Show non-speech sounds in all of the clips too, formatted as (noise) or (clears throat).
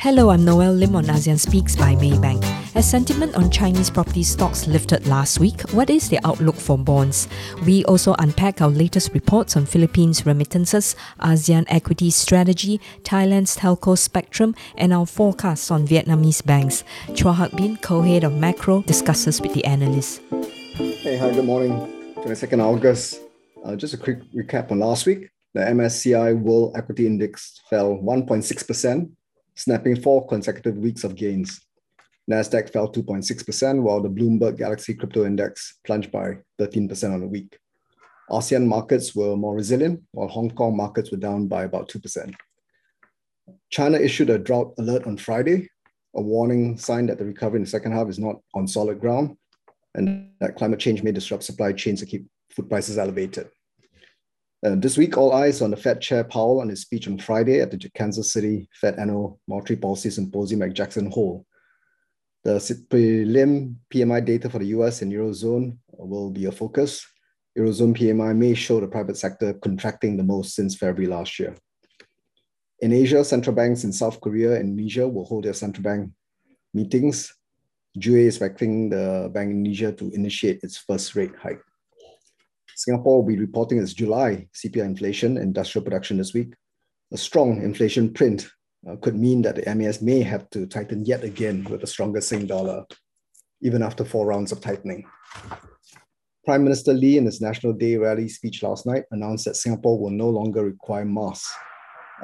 Hello, I'm Noel Lim on ASEAN Speaks by Maybank. As sentiment on Chinese property stocks lifted last week, what is the outlook for bonds? We also unpack our latest reports on Philippines remittances, ASEAN equity strategy, Thailand's telco spectrum, and our forecasts on Vietnamese banks. Chua Hak Bin, co-head of macro, discusses with the analysts. Hey, hi, good morning. 22nd August. Uh, just a quick recap on last week. The MSCI World Equity Index fell 1.6% snapping four consecutive weeks of gains. Nasdaq fell 2.6%, while the Bloomberg Galaxy Crypto Index plunged by 13% on the week. ASEAN markets were more resilient, while Hong Kong markets were down by about 2%. China issued a drought alert on Friday, a warning sign that the recovery in the second half is not on solid ground and that climate change may disrupt supply chains to keep food prices elevated. Uh, this week, all eyes on the Fed Chair Powell on his speech on Friday at the Kansas City Fed Annual Monetary Policy Symposium at Jackson Hole. The prelim PMI data for the US and Eurozone will be a focus. Eurozone PMI may show the private sector contracting the most since February last year. In Asia, central banks in South Korea and Indonesia will hold their central bank meetings. Ju Ye is expecting the Bank Indonesia to initiate its first rate hike. Singapore will be reporting its July CPI inflation and industrial production this week. A strong inflation print uh, could mean that the MAS may have to tighten yet again with a stronger Sing dollar, even after four rounds of tightening. Prime Minister Lee, in his National Day rally speech last night, announced that Singapore will no longer require masks,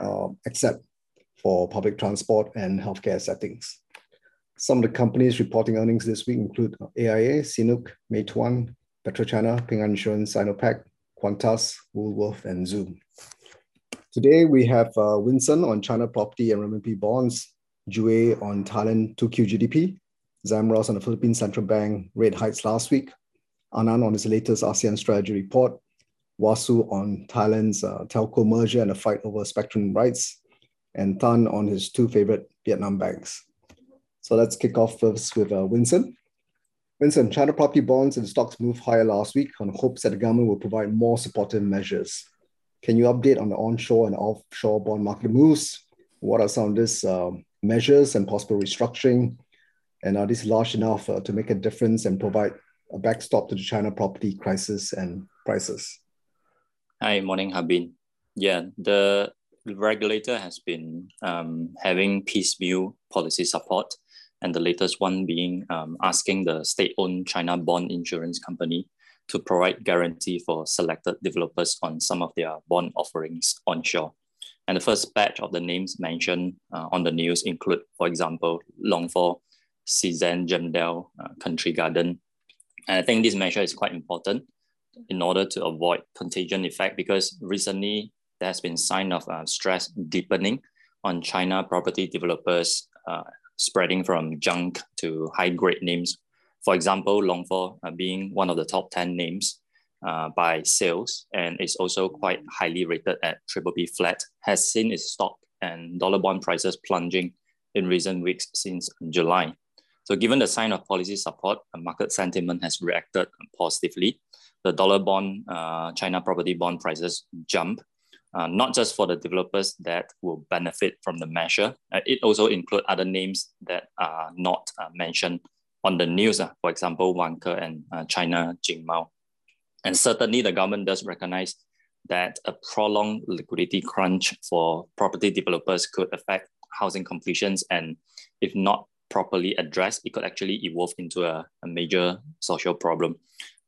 uh, except for public transport and healthcare settings. Some of the companies reporting earnings this week include AIA, CNOOC, Meituan, PetroChina, Ping An Insurance, Sinopec, Qantas, Woolworth, and Zoom. Today we have uh, Vincent on China property and renminbi bonds, Ju Ye on Thailand 2Q GDP, Zamros on the Philippine Central Bank rate hikes last week, Anand on his latest ASEAN strategy report, Wasu on Thailand's uh, telco merger and the fight over spectrum rights, and Tan on his two favorite Vietnam banks. So let's kick off first with uh, Vincent. Vincent, China property bonds and stocks moved higher last week on hopes that the government will provide more supportive measures. Can you update on the onshore and offshore bond market moves? What are some of these uh, measures and possible restructuring? And are these large enough uh, to make a difference and provide a backstop to the China property crisis and prices? Hi, morning, Hak Bin. Yeah, the regulator has been um, having piecemeal policy support and the latest one being um, asking the state-owned China bond insurance company to provide guarantee for selected developers on some of their bond offerings onshore. And the first batch of the names mentioned uh, on the news include, for example, Longfor, Seazen Gemdale uh, Country Garden. And I think this measure is quite important in order to avoid contagion effect because recently there has been sign of uh, stress deepening on China property developers uh, spreading from junk to high grade names. For example, Longfor uh, being one of the top 10 names uh, by sales and is also quite highly rated at triple B flat, has seen its stock and dollar bond prices plunging in recent weeks since July. So given the sign of policy support, market sentiment has reacted positively. The dollar bond, uh, China property bond prices jump uh, not just for the developers that will benefit from the measure. Uh, it also include other names that are not uh, mentioned on the news, uh, for example, Vanke and uh, China Jinmao. And certainly the government does recognize that a prolonged liquidity crunch for property developers could affect housing completions and if not properly addressed, it could actually evolve into a, a major social problem.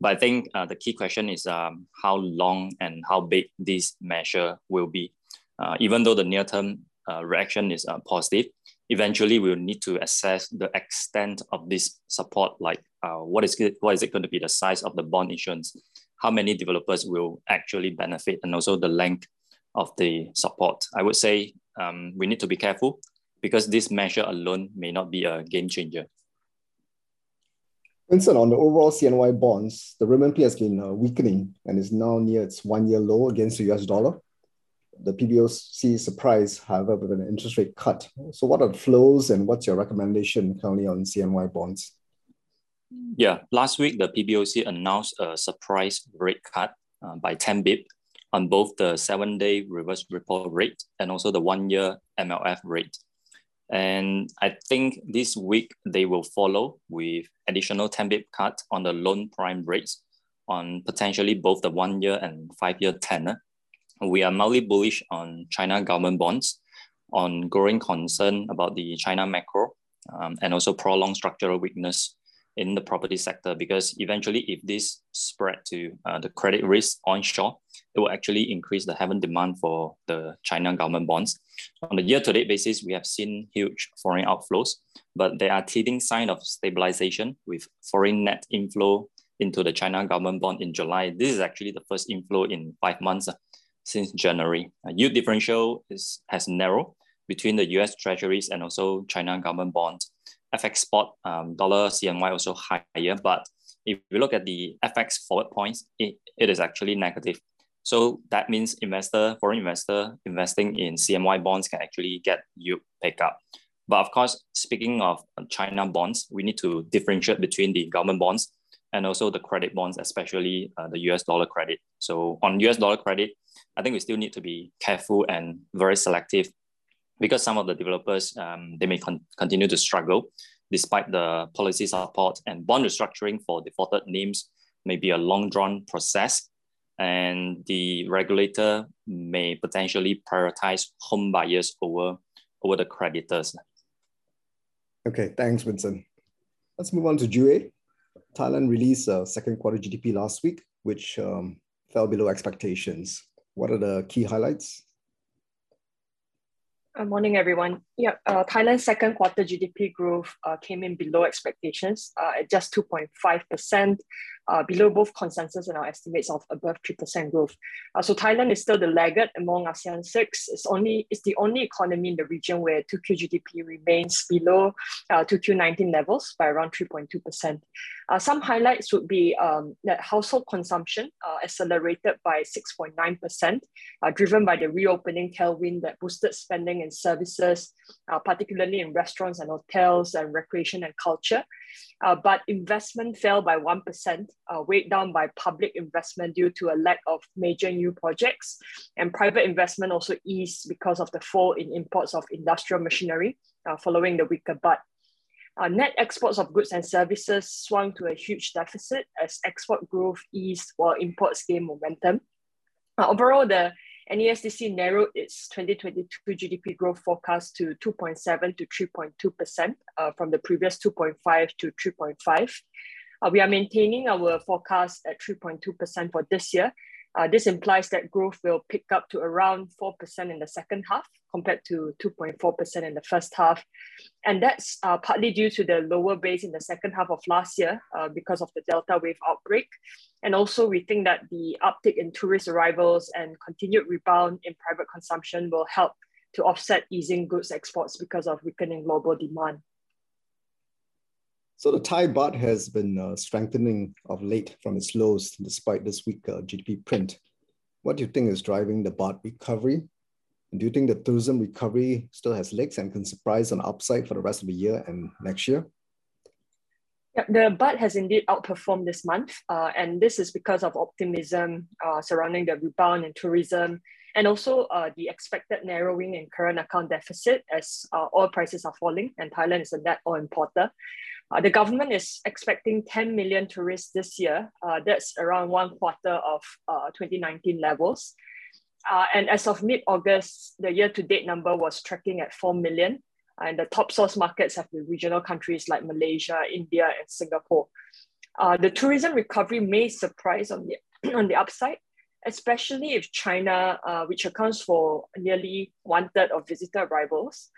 But I think uh, the key question is um, how long and how big this measure will be. Uh, even though the near-term uh, reaction is uh, positive, eventually we'll need to assess the extent of this support. Like, uh, what is it, what is it going to be the size of the bond issuance? How many developers will actually benefit, and also the length of the support. I would say um, we need to be careful because this measure alone may not be a game changer. Vincent, on the overall CNY bonds, the renminbi has been uh, weakening and is now near its one-year low against the US dollar. The PBOC is surprised, however, with an interest rate cut. So what are the flows and what's your recommendation currently on CNY bonds? Yeah, last week the PBOC announced a surprise rate cut uh, by 10 bip on both the seven-day reverse repo rate and also the one-year MLF rate. And I think this week they will follow with additional 10 bip cut on the loan prime rates on potentially both the one year and five year tenor. We are mildly bullish on China government bonds, on growing concern about the China macro, um, and also prolonged structural weakness in the property sector because eventually if this spread to uh, the credit risk onshore, it will actually increase the heaven demand for the China government bonds. On a year-to-date basis, we have seen huge foreign outflows, but there are teething signs of stabilization with foreign net inflow into the China government bond in July. This is actually the first inflow in five months uh, since January. Uh, yield differential is, has narrowed between the US treasuries and also China government bonds FX spot um, dollar CNY also higher, but if we look at the FX forward points, it, it is actually negative. So that means investor, foreign investor investing in CNY bonds can actually get yield pickup. But of course, speaking of China bonds, we need to differentiate between the government bonds and also the credit bonds, especially uh, the US dollar credit. So on US dollar credit, I think we still need to be careful and very selective because some of the developers um, they may con- continue to struggle despite the policy support and bond restructuring for defaulted names may be a long drawn process and the regulator may potentially prioritize home buyers over over the creditors. Okay thanks vincent. Let's move on to Ju Ye. thailand released a second quarter gdp last week which um, fell below expectations. What are the key highlights? Good morning, everyone. Yeah, uh, Thailand's second quarter GDP growth uh, came in below expectations uh, at just 2.5%, uh, below both consensus and our estimates of above 3% growth. Uh, so Thailand is still the laggard among ASEAN six. It's only it's the only economy in the region where 2Q GDP remains below 2Q uh, 19 levels by around 3.2%. Uh, some highlights would be um, that household consumption uh, accelerated by 6.9%, uh, driven by the reopening tailwind that boosted spending in services, uh, particularly in restaurants and hotels and recreation and culture. Uh, but investment fell by 1%, uh, weighed down by public investment due to a lack of major new projects. And private investment also eased because of the fall in imports of industrial machinery following the weaker baht. Uh, net exports of goods and services swung to a huge deficit as export growth eased while imports gained momentum. Uh, overall, the NESDC narrowed its 2022 GDP growth forecast to 2.7 to 3.2% uh, from the previous 2.5 to 3.5. Uh, we are maintaining our forecast at 3.2% for this year uh, this implies that growth will pick up to around 4% in the second half compared to 2.4% in the first half. And that's uh, partly due to the lower base in the second half of last year uh, because of the Delta wave outbreak. And also, we think that the uptick in tourist arrivals and continued rebound in private consumption will help to offset easing goods exports because of weakening global demand. So the Thai baht has been uh, strengthening of late from its lows despite this weak uh, GDP print. What do you think is driving the baht recovery? And do you think the tourism recovery still has legs and can surprise on upside for the rest of the year and next year? Yeah, the baht has indeed outperformed this month, uh, and this is because of optimism uh, surrounding the rebound in tourism and also uh, the expected narrowing in current account deficit as uh, oil prices are falling and Thailand is a net oil importer. Uh, the government is expecting 10 million tourists this year. Uh, that's around one quarter of uh, 2019 levels. Uh, and as of mid-August, the year-to-date number was tracking at 4 million. And the top source markets have been regional countries like Malaysia, India, and Singapore. Uh, the tourism recovery may surprise on the, (clears throat) on the upside, especially if China, uh, which accounts for nearly one third of visitor arrivals,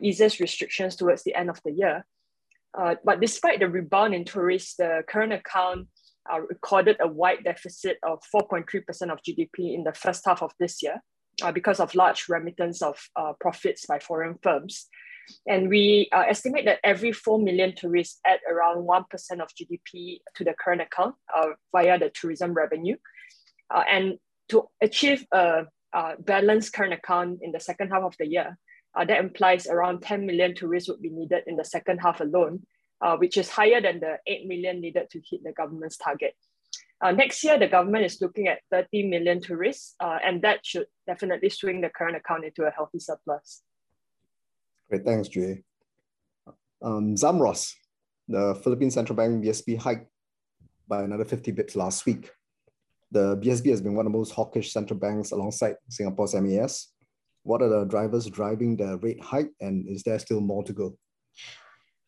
eases restrictions towards the end of the year. Uh, but despite the rebound in tourists, the current account uh, recorded a wide deficit of 4.3% of GDP in the first half of this year uh, because of large remittance of uh, profits by foreign firms. And we uh, estimate that every 4 million tourists add around 1% of GDP to the current account uh, via the tourism revenue. and to achieve a, a balanced current account in the second half of the year, uh, that implies around 10 million tourists would be needed in the second half alone, uh, which is higher than the 8 million needed to hit the government's target. Uh, next year, the government is looking at 30 million tourists, uh, and that should definitely swing the current account into a healthy surplus. Great, thanks, Ju Ye. Um, Zamros, the Philippine Central Bank BSP hiked by another 50 bits last week. The BSP has been one of the most hawkish central banks alongside Singapore's MAS. What are the drivers driving the rate hike, and is there still more to go?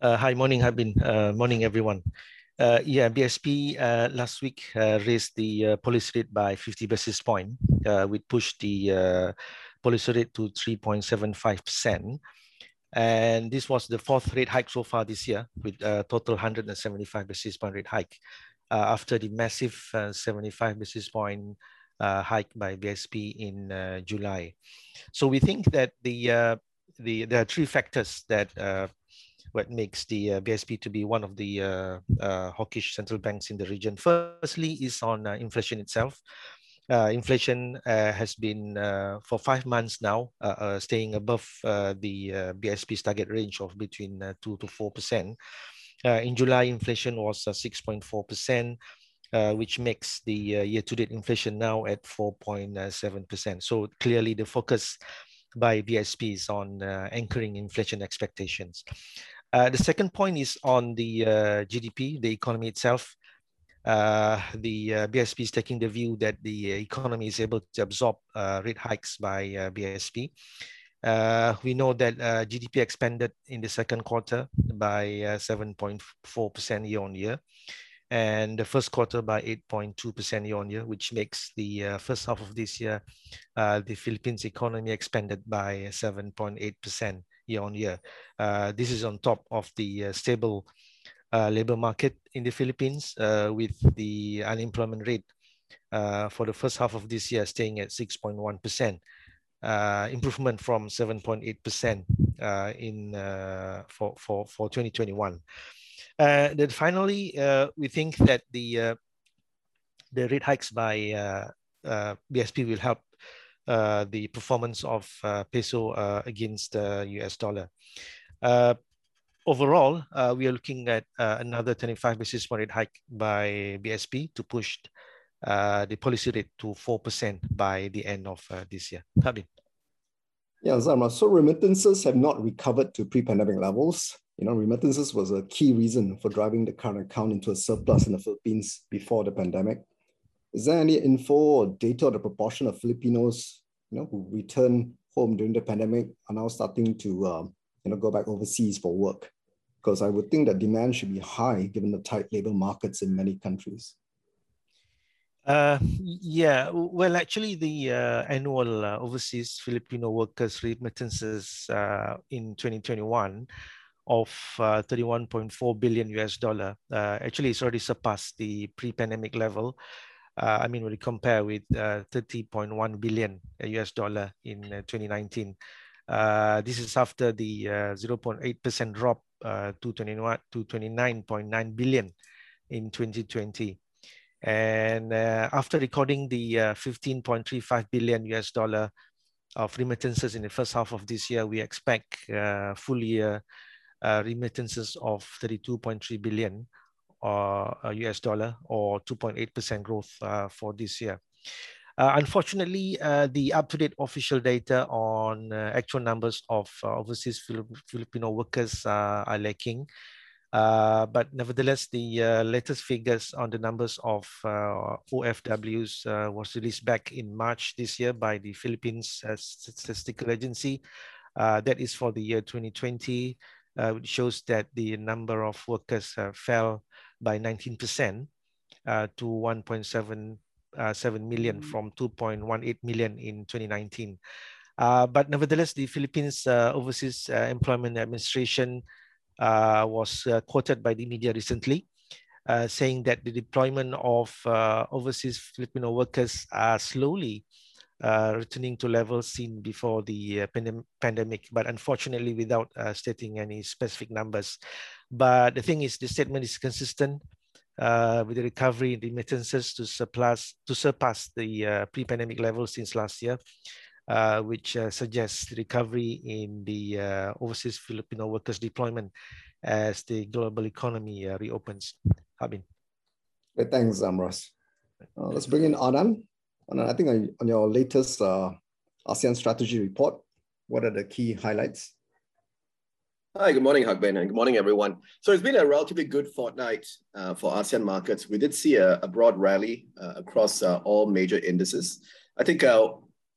Uh, hi, morning, Hak Bin. Uh, morning, everyone. Uh, yeah, BSP uh, last week uh, raised the uh, policy rate by 50 basis point, uh, which pushed the policy rate to 3.75%. And this was the fourth rate hike so far this year, with a total 175 basis point rate hike after the massive 75 basis point Uh, hike by BSP in uh, July. So we think that the uh, the there are three factors that what makes the uh, BSP to be one of the uh, uh, hawkish central banks in the region. Firstly is on inflation itself. inflation has been for five months now staying above the BSP's target range of between two to four percent. in July, inflation was 6.4%. Uh, which makes the uh, year-to-date inflation now at 4.7%. So clearly the focus by BSP is on uh, anchoring inflation expectations. Uh, the second point is on the uh, GDP, the economy itself. Uh, the uh, BSP is taking the view that the economy is able to absorb uh, rate hikes by BSP. we know that GDP expanded in the second quarter by 7.4% year on year and the first quarter by 8.2% year on year, which makes the uh, first half of this year, uh, the Philippines economy expanded by 7.8% year on year. Uh, this is on top of the uh, stable uh, labor market in the Philippines with the unemployment rate for the first half of this year staying at 6.1%. Uh, improvement from 7.8% uh, in uh, for, for, for 2021. Uh, then finally, uh, we think that the uh, the rate hikes by BSP will help uh, the performance of uh, peso uh, against the US dollar. overall, we are looking at another 25 basis point rate hike by BSP to push the policy rate to 4% by the end of this year. Hak Bin. Yeah, Zamra. So remittances have not recovered to pre-pandemic levels. You know, remittances was a key reason for driving the current account into a surplus in the Philippines before the pandemic. Is there any info or data on the proportion of Filipinos, you know, who return home during the pandemic are now starting to, um, you know, go back overseas for work? Because I would think that demand should be high given the tight labor markets in many countries. Uh, yeah, well, actually, the uh, annual uh, overseas Filipino workers remittances uh, in 2021 of uh, 31.4 billion US dollar. Uh, actually it's already surpassed the pre-pandemic level. Uh, I mean, when you compare with uh, 30.1 billion US dollar in uh, 2019, uh, this is after the 0.8% uh, drop uh, to 21 to 29.9 billion in 2020. And after recording the 15.35 billion US dollar of remittances in the first half of this year, we expect full year remittances of 32.3 billion uh, US dollar or 2.8% growth uh, for this year. Uh, unfortunately, uh, the up-to-date official data on uh, actual numbers of uh, overseas Filipino workers are lacking. but nevertheless, the latest figures on the numbers of OFWs was released back in March this year by the Philippines Statistical Agency. that is for the year 2020, which shows that the number of workers fell by 19% uh, to 1.7 uh, 7 million mm. from 2.18 million in 2019. Uh, but nevertheless, the Philippines uh, Overseas uh, Employment Administration uh, was quoted by the media recently, saying that the deployment of overseas Filipino workers are slowly returning to levels seen before the pandem pandemic, but unfortunately without stating any specific numbers. But the thing is, the statement is consistent uh, with the recovery in remittances to surpass to surpass the uh, pre-pandemic levels since last year, uh, which uh, suggests recovery in the uh, overseas Filipino workers deployment as the global economy uh, reopens. Hak Bin. Thanks, Amras. let's bring in Anand. Anand, I think on your latest ASEAN strategy report, what are the key highlights? Hi, good morning, Hak Bin, and good morning, everyone. So it's been a relatively good fortnight uh, for ASEAN markets. We did see a, a broad rally uh, across uh, all major indices. I think uh,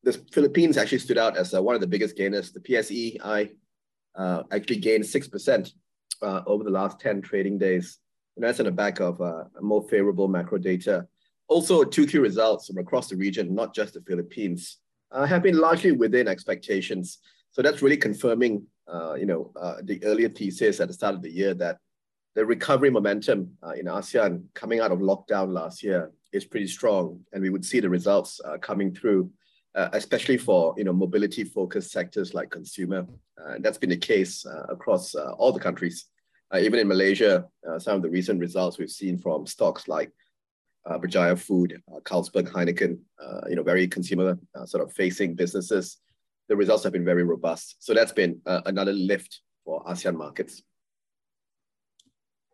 the Philippines actually stood out as uh, one of the biggest gainers. The PSEI uh, actually gained 6% over the last 10 trading days. And that's on the back of more favorable macro data. Also, two key results from across the region, not just the Philippines, have been largely within expectations. So that's really confirming uh, you know, uh, the earlier thesis at the start of the year that the recovery momentum uh, in ASEAN coming out of lockdown last year is pretty strong, and we would see the results uh, coming through, uh, especially for you know mobility-focused sectors like consumer. and that's been the case across all the countries. even in Malaysia, some of the recent results we've seen from stocks like uh, Berjaya Food, uh, Carlsberg, Heineken, uh, you know, very consumer sort of facing businesses the results have been very robust. So that's been uh, another lift for ASEAN markets.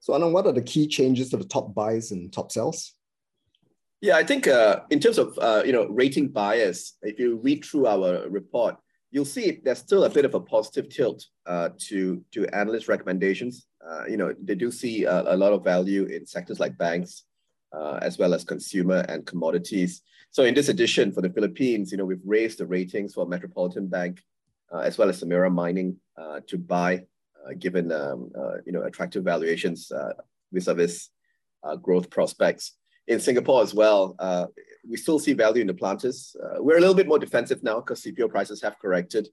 So Anand, what are the key changes to the top buys and top sells? Yeah, I think uh, in terms of uh, you know rating bias, if you read through our report, you'll see there's still a bit of a positive tilt uh, to to analyst recommendations. Uh, you know, they do see a, a, lot of value in sectors like banks, uh, as well as consumer and commodities. So in this edition for the Philippines, you know, we've raised the ratings for Metropolitan Bank uh, as well as Semirara Mining uh, to buy, uh, given um, uh, you know attractive valuations vis-a-vis growth prospects. In Singapore as well, we still see value in the planters. we're a little bit more defensive now because CPO prices have corrected.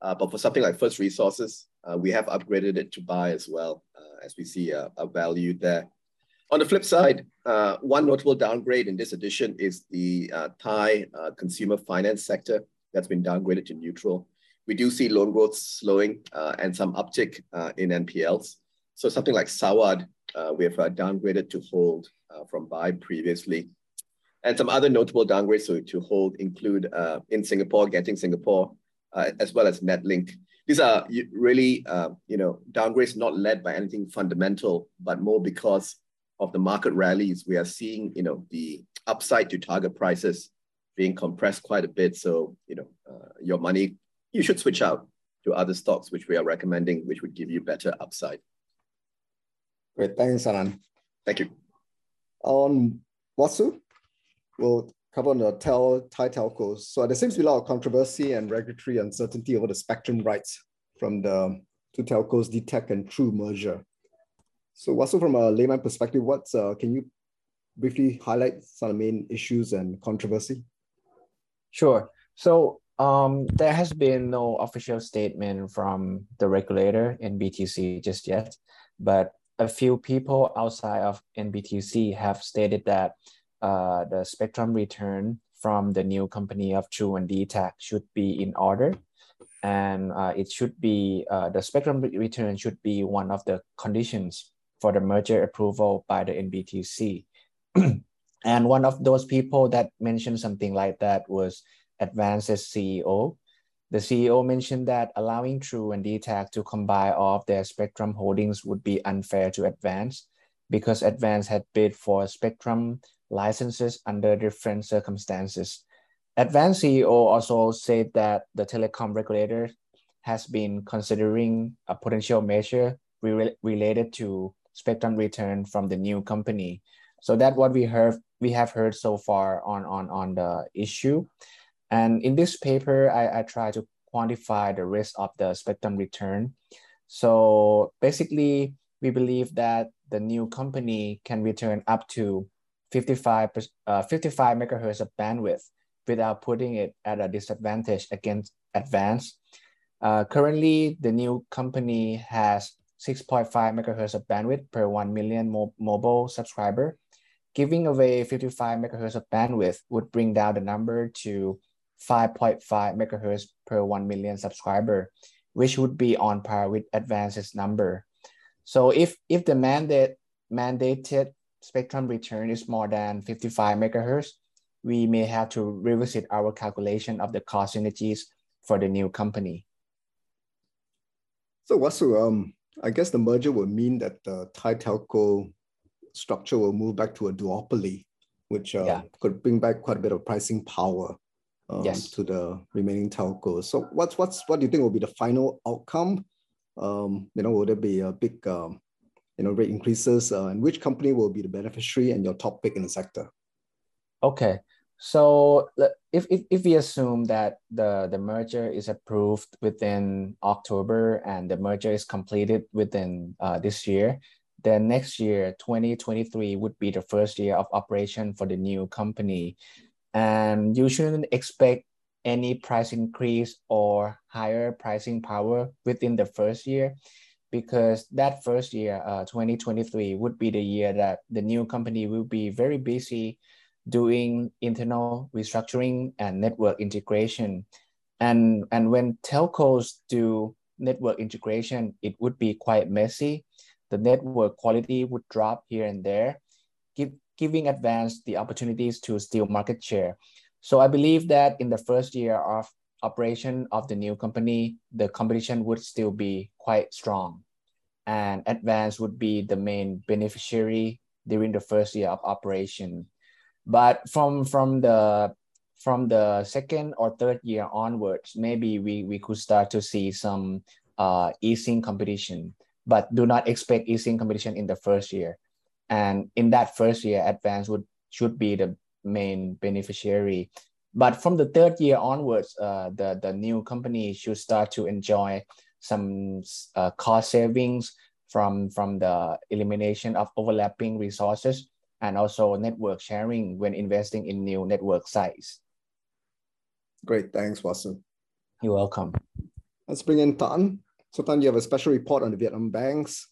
but for something like First Resources, we have upgraded it to buy as well, as we see a value there. On the flip side, uh, one notable downgrade in this edition is the uh, Thai uh, consumer finance sector that's been downgraded to neutral. We do see loan growth slowing uh, and some uptick uh, in NPLs. So something like Sawad, uh, we have downgraded to hold from buy previously. And some other notable downgrades to, to hold include in Singapore, Genting Singapore, as well as Netlink. These are really, you know, downgrades not led by anything fundamental, but more because of the market rallies, we are seeing, you know, the upside to target prices being compressed quite a bit. So, you know, uh, your money, you should switch out to other stocks, which we are recommending, which would give you better upside. Great, thanks, Anand. Thank you. On Wasu, we'll cover on the tel, Thai telcos. So there seems to be a lot of controversy and regulatory uncertainty over the spectrum rights from the two telcos, DTAC and True merger. So also from a layman perspective, what's uh, can you briefly highlight some of the main issues and controversy? Sure. So um, there has been no official statement from the regulator NBTC just yet, but a few people outside of NBTC have stated that uh, the spectrum return from the new company of True and DTAC should be in order. And uh, it should be, uh, the spectrum return should be one of the conditions for the merger approval by the NBTC. (clears throat) and one of those people that mentioned something like that was Advance's CEO. The CEO mentioned that allowing True and DTAC to combine all of their spectrum holdings would be unfair to Advance because Advance had bid for spectrum licenses under different circumstances. Advance CEO also said that the telecom regulator has been considering a potential measure re related to spectrum return from the new company. So that what we heard we have heard so far on on on the issue. And in this paper, I, I try to quantify the risk of the spectrum return. So basically, we believe that the new company can return up to 55, uh, 55 megahertz of bandwidth without putting it at a disadvantage against advanced. Uh, currently, the new company has 6.5 megahertz of bandwidth per 1 million mo mobile subscriber. Giving away 55 megahertz of bandwidth would bring down the number to 5.5 megahertz per 1 million subscriber, which would be on par with Advance's number. So if, if the mandate, mandated spectrum return is more than 55 megahertz, we may have to revisit our calculation of the cost synergies for the new company. So Wasu, um, I guess the merger will mean that the Thai telco structure will move back to a duopoly, which uh, yeah. could bring back quite a bit of pricing power um, yes. to the remaining telcos. So what's what's what do you think will be the final outcome? Um, you know, will there be a big, um, you know, rate increases? Uh, and which company will be the beneficiary and your top pick in the sector? Okay, so if, if, if we assume that the, the merger is approved within October and the merger is completed within uh, this year, then next year, 2023 would be the first year of operation for the new company. And you shouldn't expect any price increase or higher pricing power within the first year because that first year, uh, 2023, would be the year that the new company will be very busy doing internal restructuring and network integration. And, and when telcos do network integration, it would be quite messy. The network quality would drop here and there, give, giving Advance the opportunities to steal market share. So I believe that in the first year of operation of the new company, the competition would still be quite strong. And Advance would be the main beneficiary during the first year of operation. But from, from, the, from the second or third year onwards, maybe we, we could start to see some uh, easing competition, but do not expect easing competition in the first year. And in that first year, Advance would should be the main beneficiary. But from the third year onwards, uh, the, the new company should start to enjoy some uh, cost savings from, from the elimination of overlapping resources and also network sharing when investing in new network sites. Great, thanks, Watson. You're welcome. Let's bring in Tan. So Tan, you have a special report on the Vietnam banks.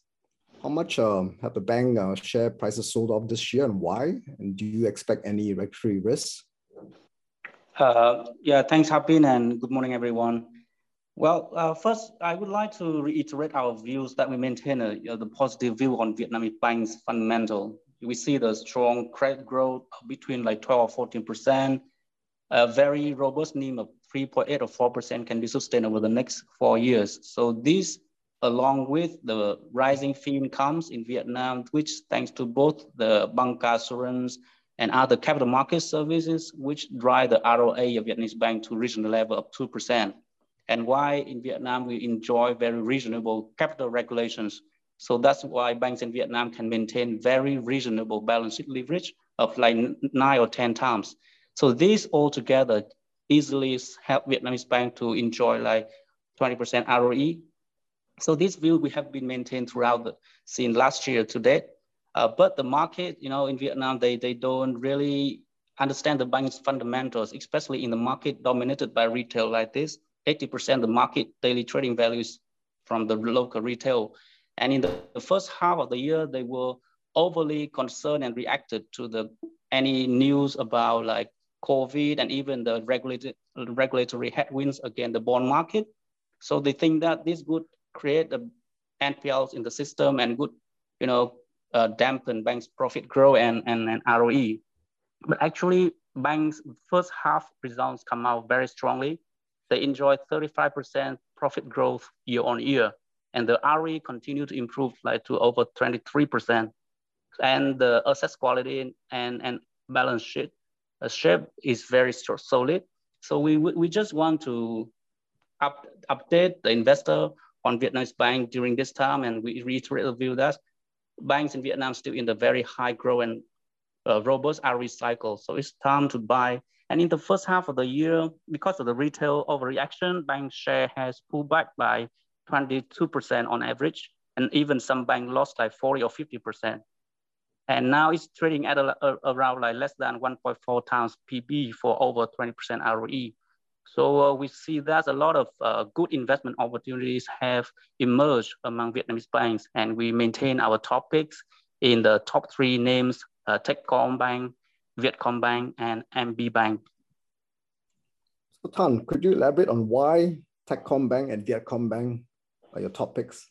How much um, have the bank uh, share prices sold off this year and why? And do you expect any regulatory risks? Uh, yeah, thanks, Hak Bin, and good morning, everyone. Well, uh, first, I would like to reiterate our views that we maintain a, you know, the positive view on Vietnamese banks fundamental. We see the strong credit growth between like 12 or 14%, a very robust NIM of 3.8 or 4% can be sustained over the next four years. So this along with the rising fee incomes in Vietnam, which thanks to both the bancassurance and other capital market services, which drive the ROA of Vietnamese bank to regional level of 2%. And why in Vietnam we enjoy very reasonable capital regulations. So that's why banks in Vietnam can maintain very reasonable balance sheet leverage of like nine or 10 times. So these all together easily help Vietnamese bank to enjoy like 20% ROE so this view we have been maintained throughout the scene last year to date. Uh, but the market, you know, in Vietnam, they, they don't really understand the bank's fundamentals, especially in the market dominated by retail like this. 80% of the market daily trading values from the local retail. And in the, the first half of the year, they were overly concerned and reacted to the any news about like COVID and even the regulated, regulatory headwinds against the bond market. So they think that this would create the NPLs in the system and would, you know, uh, dampen banks' profit growth and, and, and ROE. But actually, banks' first half results come out very strongly. They enjoy 35% profit growth year on year, and the RE continue to improve like to over 23%. And the asset quality and, and balance sheet uh, shape is very solid. So we, we just want to up, update the investor on Vietnamese bank during this time, and we reiterate the view that banks in Vietnam still in the very high growth and uh, robust ROE cycle. So it's time to buy. And in the first half of the year, because of the retail overreaction, bank share has pulled back by 22% on average, and even some bank lost like 40 or 50%. And now it's trading at a, a, around like less than 1.4 times PB for over 20% ROE. So uh, we see that a lot of uh, good investment opportunities have emerged among Vietnamese banks, and we maintain our top picks in the top three names: uh, Techcombank, Vietcombank, and MB Bank. So Tan, could you elaborate on why Techcombank and Vietcombank your topics?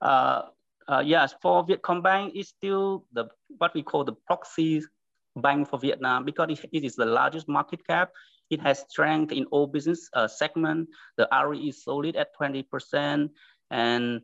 Uh, uh, yes, for Vietcombank, it's still the what we call the proxy bank for Vietnam because it, it is the largest market cap it has strength in all business uh, segment. The RE is solid at 20%. And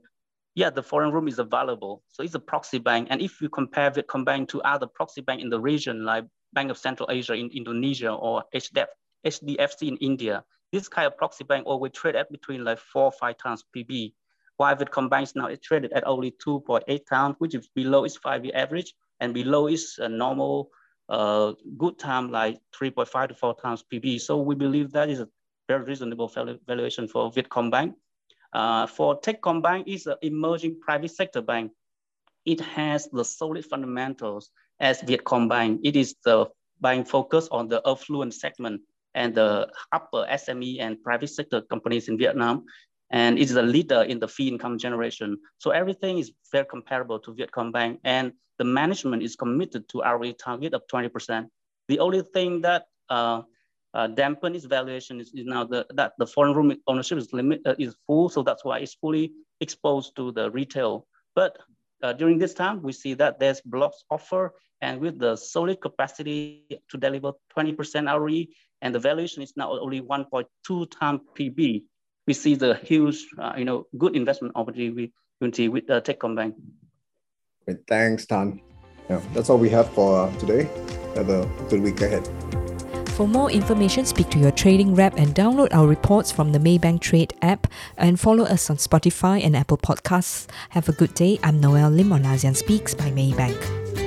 yeah, the foreign room is available. So it's a proxy bank. And if you compare Vietcombank to other proxy bank in the region, like Bank of Central Asia in Indonesia or HDF, HDFC in India, this kind of proxy bank always trade at between like four or five times PB. Vietcombank is now traded at only 2.8 times, which is below its five-year average and below its uh, normal uh, good time like 3.5 to 4 times PB. So we believe that is a very reasonable valuation for Vietcombank. Uh, for Techcombank is an emerging private sector bank. It has the solid fundamentals as Vietcombank. It is the bank focused on the affluent segment and the upper SME and private sector companies in Vietnam. And it's a leader in the fee income generation. So everything is very comparable to Vietcombank. And the management is committed to ROE target of 20%. The only thing that uh, uh, dampen its valuation is, is, now the, that the foreign room ownership is limit uh, is full, so that's why it's fully exposed to the retail. But uh, during this time, we see that there's blocks offer, and with the solid capacity to deliver 20% ROE, and the valuation is now only 1.2 times PB. We see the huge, uh, you know, good investment opportunity with uh, Techcombank. Great, thanks, Tan. Yeah, that's all we have for uh, today. Have a good week ahead. For more information, speak to your trading rep and download our reports from the Maybank Trade app and follow us on Spotify and Apple Podcasts. Have a good day. I'm Noel Lim on ASEAN Speaks by Maybank.